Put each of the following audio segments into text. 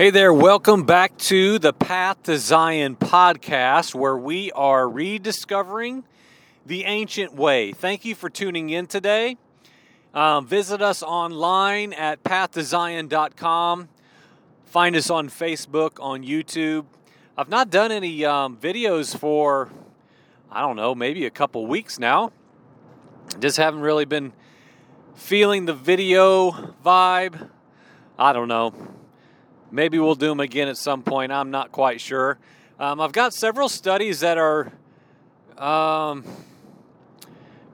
Hey there, welcome back to the Path to Zion podcast, where we are rediscovering the ancient way. Thank you for tuning in today. Um, visit us online at pathtozion.com. Find us on Facebook, on YouTube. I've not done any um, videos for, I don't know, maybe a couple weeks now. Just haven't really been feeling the video vibe. I don't know Maybe we'll do them again at some point. I'm not quite sure. Um, I've got several studies that are um,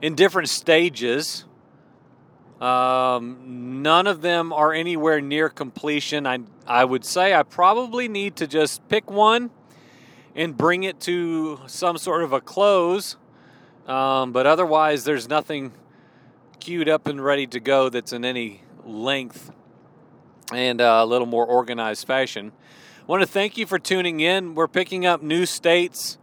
in different stages. Um, none of them are anywhere near completion. I, I would say I probably need to just pick one and bring it to some sort of a close. Um, but otherwise, there's nothing queued up and ready to go that's in any length and uh, a little more organized fashion. I want to thank you for tuning in. We're picking up new states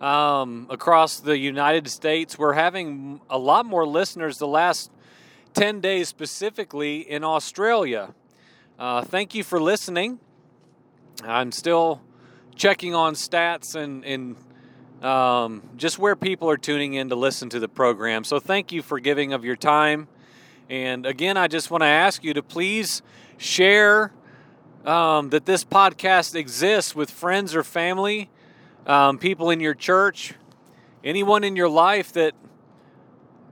um, across the United States. We're having a lot more listeners the last 10 days, specifically in Australia. Uh, thank you for listening. I'm still checking on stats and, and um, just where people are tuning in to listen to the program. So thank you for giving of your time. And again, I just want to ask you to please share um, that this podcast exists with friends or family, um, people in your church, anyone in your life that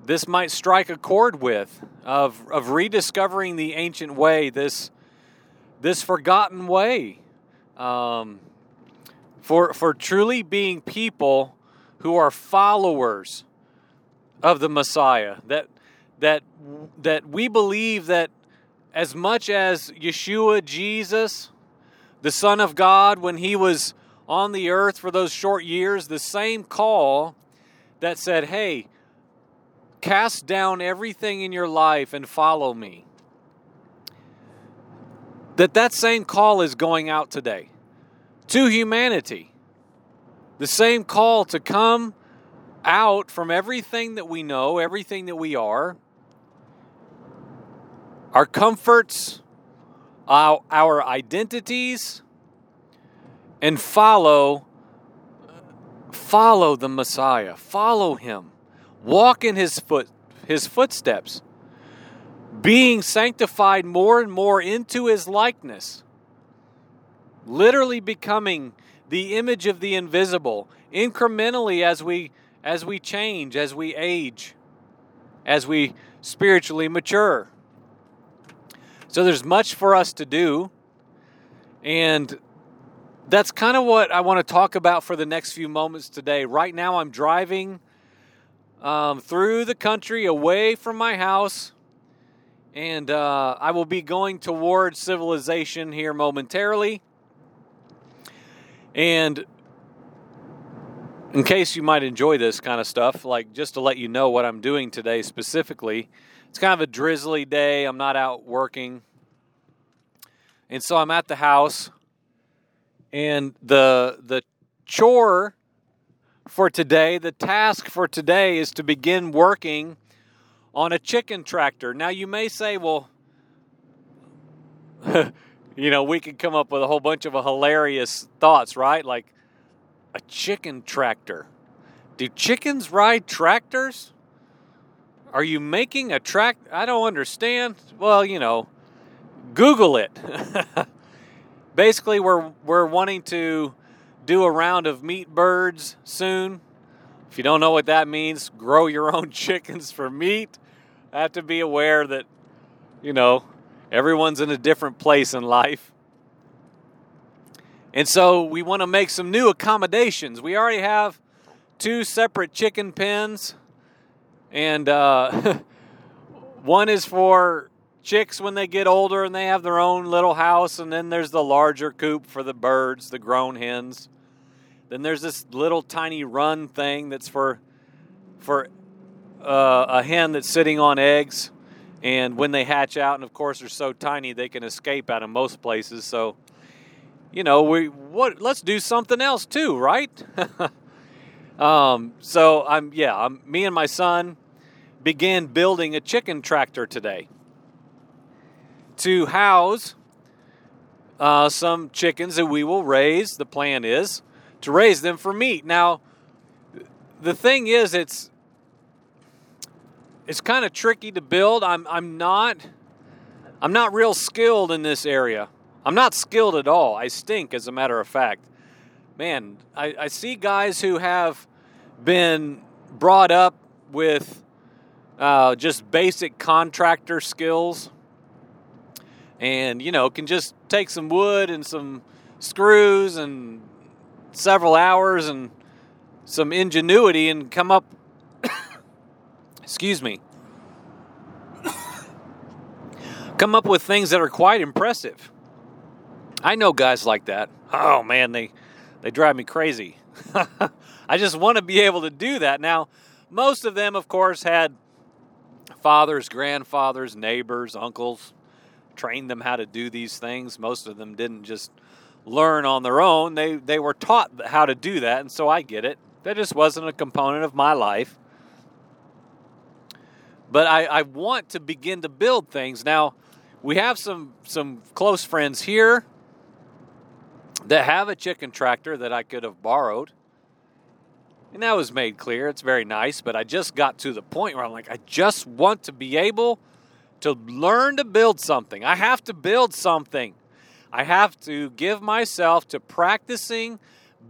this might strike a chord with of, of rediscovering the ancient way, this, this forgotten way. Um, for, for truly being people who are followers of the Messiah, that, that, that we believe that as much as Yeshua, Jesus, the Son of God, when he was on the earth for those short years, the same call that said, Hey, cast down everything in your life and follow me. That that same call is going out today to humanity. The same call to come out from everything that we know, everything that we are, our comforts, our, our identities, and follow follow the Messiah. Follow him. Walk in his foot his footsteps. Being sanctified more and more into his likeness. Literally becoming the image of the invisible incrementally as we as we change, as we age, as we spiritually mature. So there's much for us to do. And that's kind of what I want to talk about for the next few moments today. Right now, I'm driving um, through the country away from my house, and uh, I will be going towards civilization here momentarily. And in case you might enjoy this kind of stuff, like just to let you know what I'm doing today specifically, it's kind of a drizzly day. I'm not out working. And so I'm at the house and the the chore for today, the task for today is to begin working on a chicken tractor. Now you may say, well, you know, we could come up with a whole bunch of hilarious thoughts, right? Like a chicken tractor. Do chickens ride tractors? Are you making a track? I don't understand. Well, you know, Google it. Basically, we're we're wanting to do a round of meat birds soon. If you don't know what that means, grow your own chickens for meat. I have to be aware that, you know, everyone's in a different place in life. And so we want to make some new accommodations. We already have two separate chicken pens and uh, one is for chicks when they get older and they have their own little house, and then there's the larger coop for the birds, the grown hens. Then there's this little tiny run thing that's for for uh, a hen that's sitting on eggs, and when they hatch out, and of course they're so tiny they can escape out of most places. So, you know, we what? Let's do something else too, right? um, so I'm yeah, I'm me and my son began building a chicken tractor today to house uh, some chickens that we will raise. The plan is to raise them for meat. Now, the thing is, it's it's kind of tricky to build. I'm I'm not I'm not real skilled in this area. I'm not skilled at all. I stink, as a matter of fact. Man, I, I see guys who have been brought up with uh, just basic contractor skills and, you know, can just take some wood and some screws and several hours and some ingenuity and come up, excuse me, come up with things that are quite impressive. I know guys like that. Oh man, they they drive me crazy. I just want to be able to do that. Now, most of them of course had fathers, grandfathers, neighbors, uncles trained them how to do these things. Most of them didn't just learn on their own. They they were taught how to do that, and so I get it. That just wasn't a component of my life. But I, I want to begin to build things. Now, we have some some close friends here that have a chicken tractor that I could have borrowed. And that was made clear. It's very nice, but I just got to the point where I'm like, I just want to be able to learn to build something. I have to build something. I have to give myself to practicing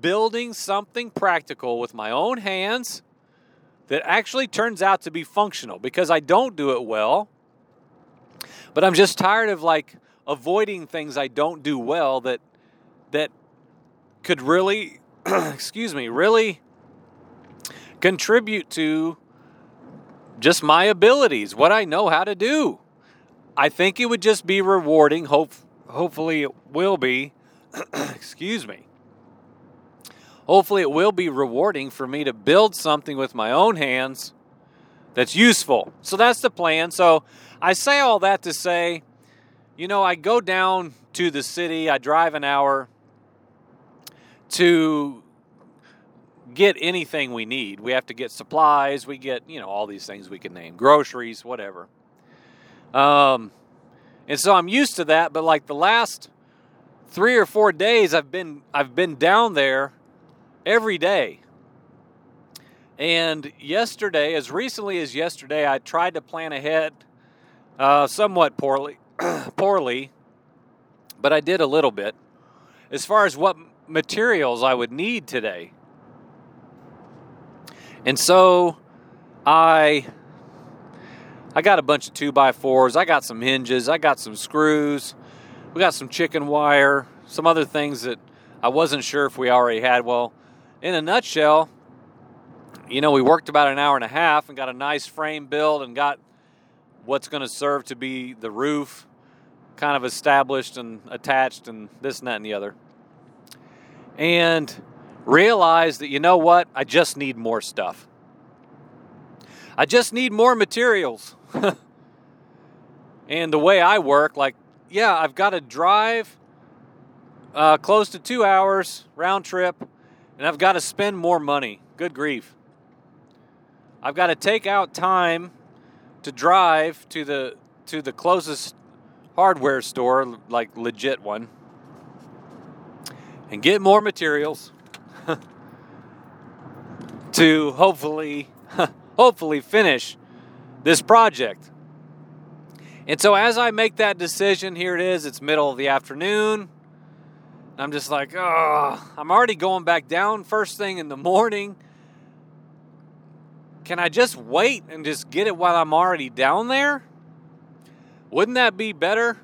building something practical with my own hands that actually turns out to be functional because I don't do it well. But I'm just tired of like avoiding things I don't do well that that could really excuse me, really contribute to just my abilities, what I know how to do. I think it would just be rewarding. Hope, hopefully, it will be. excuse me. Hopefully, it will be rewarding for me to build something with my own hands that's useful. So that's the plan. So I say all that to say, you know, I go down to the city, I drive an hour to get anything we need. We have to get supplies, we get, you know, all these things we can name, groceries, whatever. Um, and so I'm used to that, but like the last three or four days I've been I've been down there every day. And yesterday, as recently as yesterday, I tried to plan ahead uh, somewhat poorly, poorly, but I did a little bit as far as what materials I would need today. And so I I got a bunch of two by fours, I got some hinges, I got some screws, we got some chicken wire, some other things that I wasn't sure if we already had. Well, in a nutshell, you know, we worked about an hour and a half and got a nice frame built and got what's going to serve to be the roof kind of established and attached and this and that and the other. And realize that, you know what, I just need more stuff. I just need more materials. and the way I work, like, yeah, I've got to drive uh, close to two hours round trip, and I've got to spend more money. Good grief. I've got to take out time to drive to the to the closest hardware store, like legit one, and get more materials to hopefully hopefully finish this project. And so as I make that decision, here it is, it's middle of the afternoon. I'm just like, oh, I'm already going back down first thing in the morning. Can I just wait and just get it while I'm already down there? Wouldn't that be better?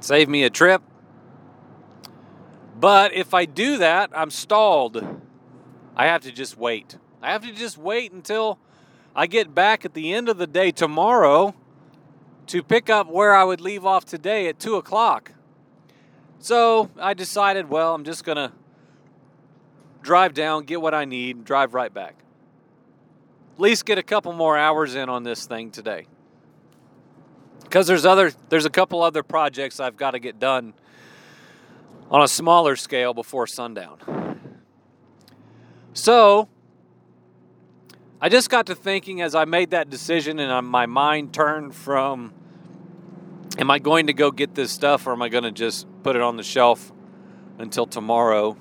Save me a trip. But if I do that, I'm stalled. I have to just wait. I have to just wait until I get back at the end of the day tomorrow to pick up where I would leave off today at 2 o'clock. So I decided, well, I'm just going to drive down, get what I need, drive right back. At least get a couple more hours in on this thing today. Because there's other there's a couple other projects I've got to get done on a smaller scale before sundown. So, I just got to thinking as I made that decision and my mind turned from Am I going to go get this stuff or am I going to just put it on the shelf until tomorrow?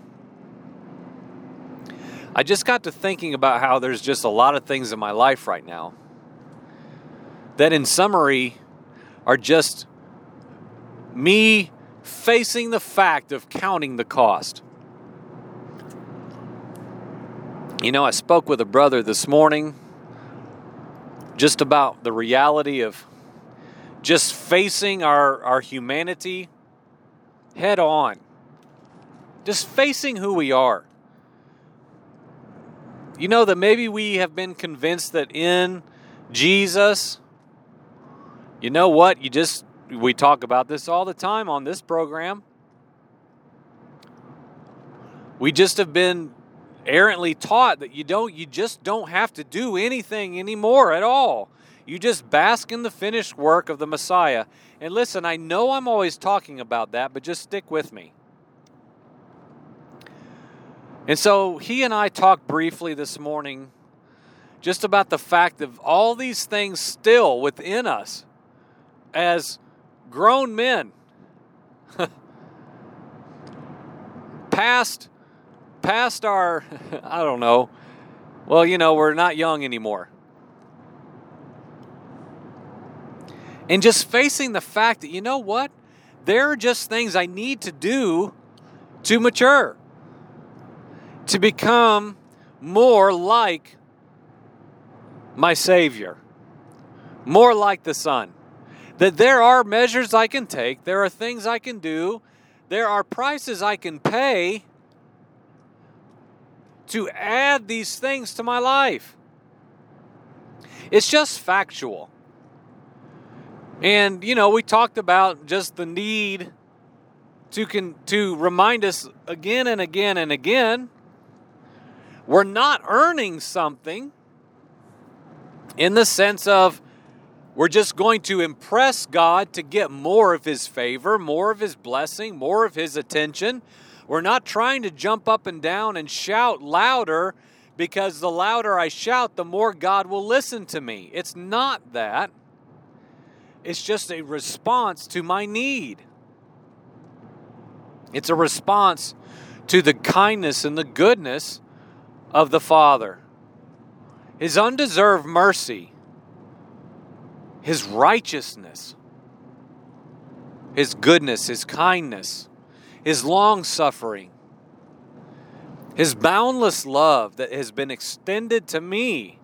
I just got to thinking about how there's just a lot of things in my life right now that, in summary, are just me facing the fact of counting the cost. You know, I spoke with a brother this morning just about the reality of just facing our, our humanity head on, just facing who we are. You know, that maybe we have been convinced that in Jesus, you know what? You just, we talk about this all the time on this program. We just have been errantly taught that you don't you just don't have to do anything anymore at all. You just bask in the finished work of the Messiah. And listen, I know I'm always talking about that, but just stick with me. And so he and I talked briefly this morning just about the fact of all these things still within us as grown men. past past our I don't know. Well, you know, we're not young anymore. And just facing the fact that you know what? There are just things I need to do to mature. To become more like my Savior. More like the Son. That there are measures I can take, there are things I can do, there are prices I can pay to add these things to my life. It's just factual. And you know, we talked about just the need to to remind us again and again and again we're not earning something in the sense of we're just going to impress God to get more of his favor, more of his blessing, more of his attention. We're not trying to jump up and down and shout louder because the louder I shout, the more God will listen to me. It's not that. It's just a response to my need. It's a response to the kindness and the goodness of the Father. His undeserved mercy, His righteousness, His goodness, His kindness his long suffering, his boundless love that has been extended to me,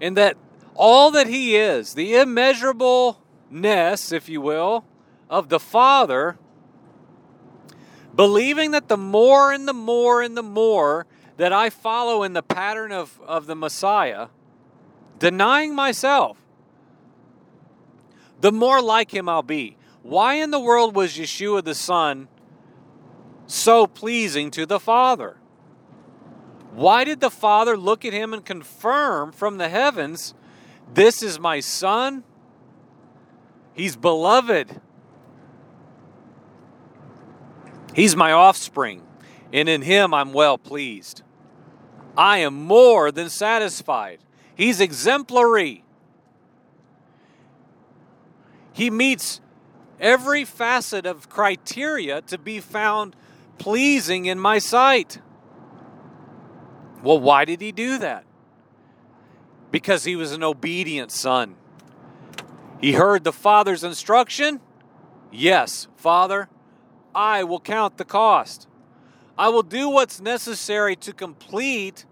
and that all that he is, the immeasurableness, if you will, of the Father, believing that the more and the more and the more that I follow in the pattern of, of the Messiah, denying myself, the more like him I'll be. Why in the world was Yeshua the Son so pleasing to the Father? Why did the Father look at him and confirm from the heavens, This is my Son? He's beloved. He's my offspring, and in him I'm well pleased. I am more than satisfied. He's exemplary. He meets every facet of criteria to be found pleasing in my sight. Well, why did he do that? Because he was an obedient son. He heard the father's instruction. Yes, Father, I will count the cost. I will do what's necessary to complete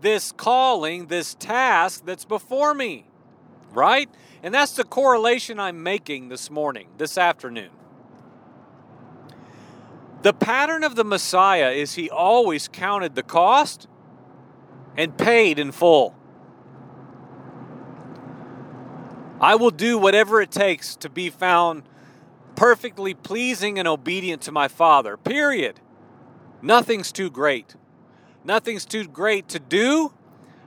this calling, this task that's before me. Right? And that's the correlation I'm making this morning, this afternoon. The pattern of the Messiah is he always counted the cost and paid in full. I will do whatever it takes to be found perfectly pleasing and obedient to my Father. Period. Nothing's too great. Nothing's too great to do.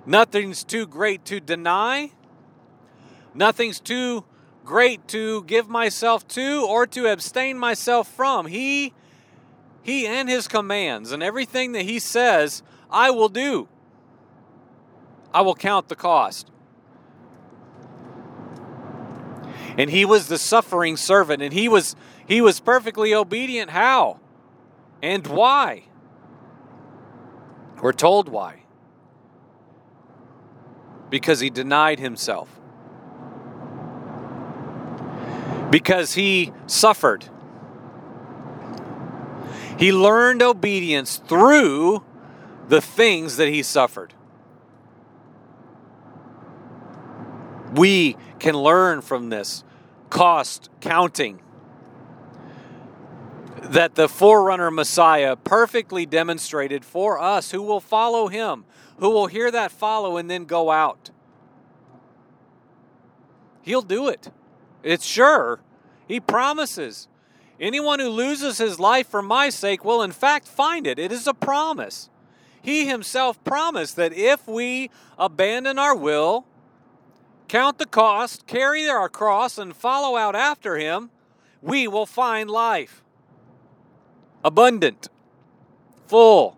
Nothing's too great to deny. Nothing's too great to give myself to or to abstain myself from. He he and his commands and everything that he says, I will do. I will count the cost. And he was the suffering servant and he was he was perfectly obedient how? And why? We're told why. Because he denied himself. Because he suffered. He learned obedience through the things that he suffered. We can learn from this cost counting that the forerunner Messiah perfectly demonstrated for us who will follow him, who will hear that follow and then go out. He'll do it. It's sure. He promises. Anyone who loses his life for my sake will, in fact, find it. It is a promise. He himself promised that if we abandon our will, count the cost, carry our cross, and follow out after him, we will find life abundant, full.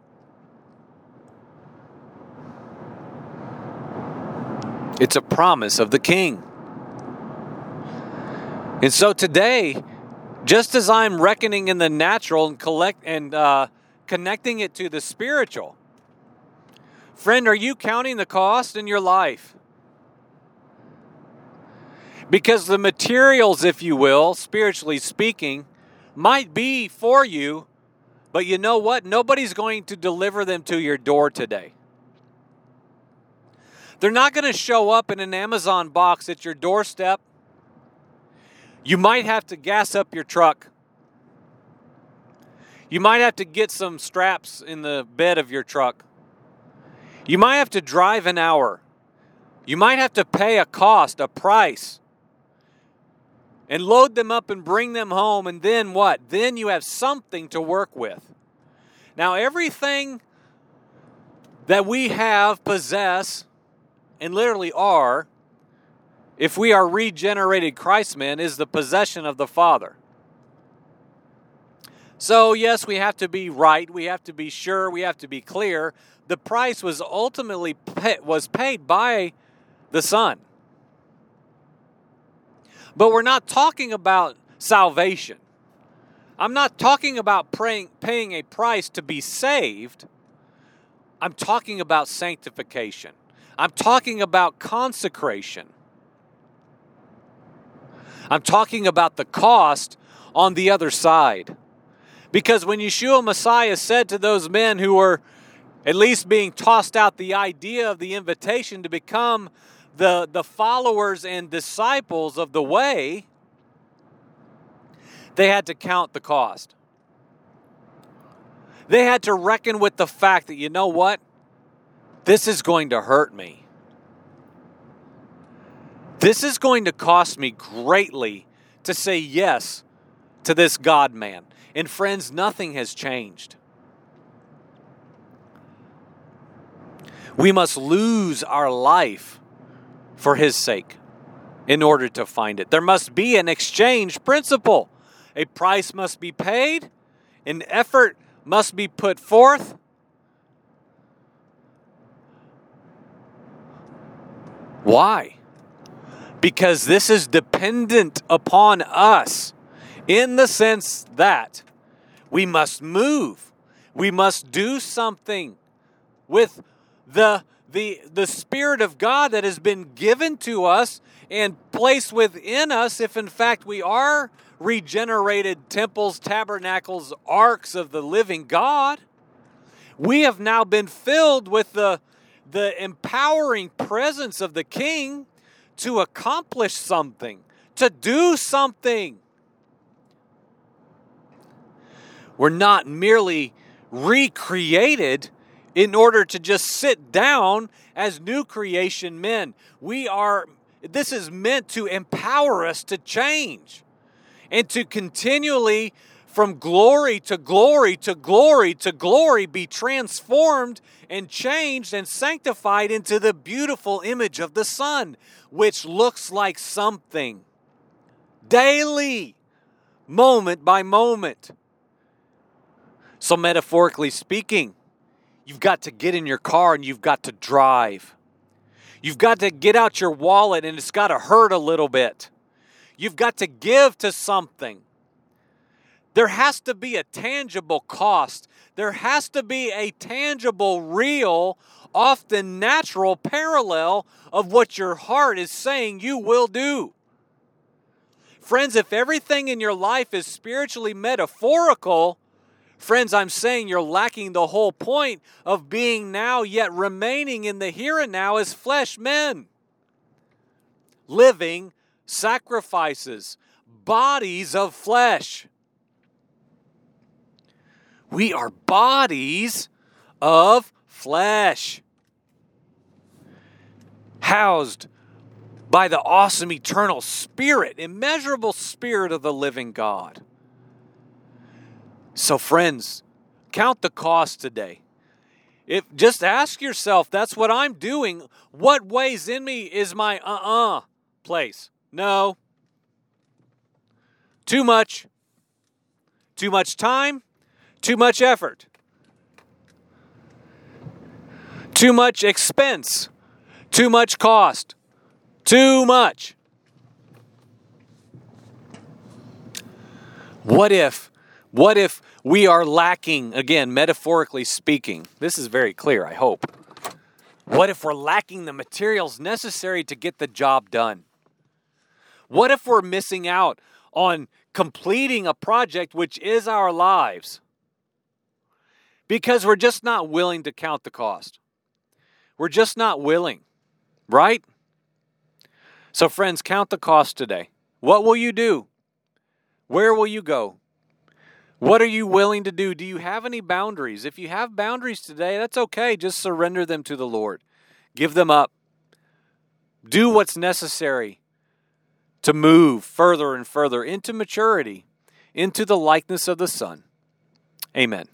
It's a promise of the King. And so today, just as I'm reckoning in the natural and collect and uh, connecting it to the spiritual, friend, are you counting the cost in your life? Because the materials, if you will, spiritually speaking, might be for you, but you know what? Nobody's going to deliver them to your door today. They're not going to show up in an Amazon box at your doorstep. You might have to gas up your truck. You might have to get some straps in the bed of your truck. You might have to drive an hour. You might have to pay a cost, a price, and load them up and bring them home. And then what? Then you have something to work with. Now, everything that we have, possess, and literally are, if we are regenerated Christmen, is the possession of the Father. So, yes, we have to be right, we have to be sure, we have to be clear. The price was ultimately pay, was paid by the Son. But we're not talking about salvation. I'm not talking about praying, paying a price to be saved. I'm talking about sanctification. I'm talking about consecration. I'm talking about the cost on the other side. Because when Yeshua Messiah said to those men who were at least being tossed out the idea of the invitation to become the, the followers and disciples of the way, they had to count the cost. They had to reckon with the fact that, you know what? This is going to hurt me. This is going to cost me greatly to say yes to this God man. And friends, nothing has changed. We must lose our life for his sake in order to find it. There must be an exchange principle. A price must be paid, an effort must be put forth. Why? Because this is dependent upon us in the sense that we must move, we must do something with the the, the Spirit of God that has been given to us and placed within us, if in fact we are regenerated temples, tabernacles, arks of the living God, we have now been filled with the, the empowering presence of the King to accomplish something, to do something. We're not merely recreated in order to just sit down as new creation men. We are, this is meant to empower us to change and to continually, from glory to glory to glory to glory, be transformed and changed and sanctified into the beautiful image of the Son, which looks like something daily, moment by moment. So, metaphorically speaking, You've got to get in your car and you've got to drive. You've got to get out your wallet and it's got to hurt a little bit. You've got to give to something. There has to be a tangible cost. There has to be a tangible, real, often natural parallel of what your heart is saying you will do. Friends, if everything in your life is spiritually metaphorical, friends, I'm saying you're lacking the whole point of being now yet remaining in the here and now as flesh men. Living sacrifices, bodies of flesh. We are bodies of flesh, housed by the awesome eternal spirit, immeasurable spirit of the living God. So, friends, count the cost today. If just ask yourself, that's what I'm doing. What weighs in me is my uh-uh place? No. Too much. Too much time, too much effort. Too much expense, too much cost, too much. What if, what if we are lacking, again, metaphorically speaking? This is very clear, I hope. What if we're lacking the materials necessary to get the job done? What if we're missing out on completing a project which is our lives because we're just not willing to count the cost? We're just not willing, right? So, friends, count the cost today. What will you do? Where will you go? What are you willing to do? Do you have any boundaries? If you have boundaries today, that's okay. Just surrender them to the Lord. Give them up. Do what's necessary to move further and further into maturity, into the likeness of the Son. Amen.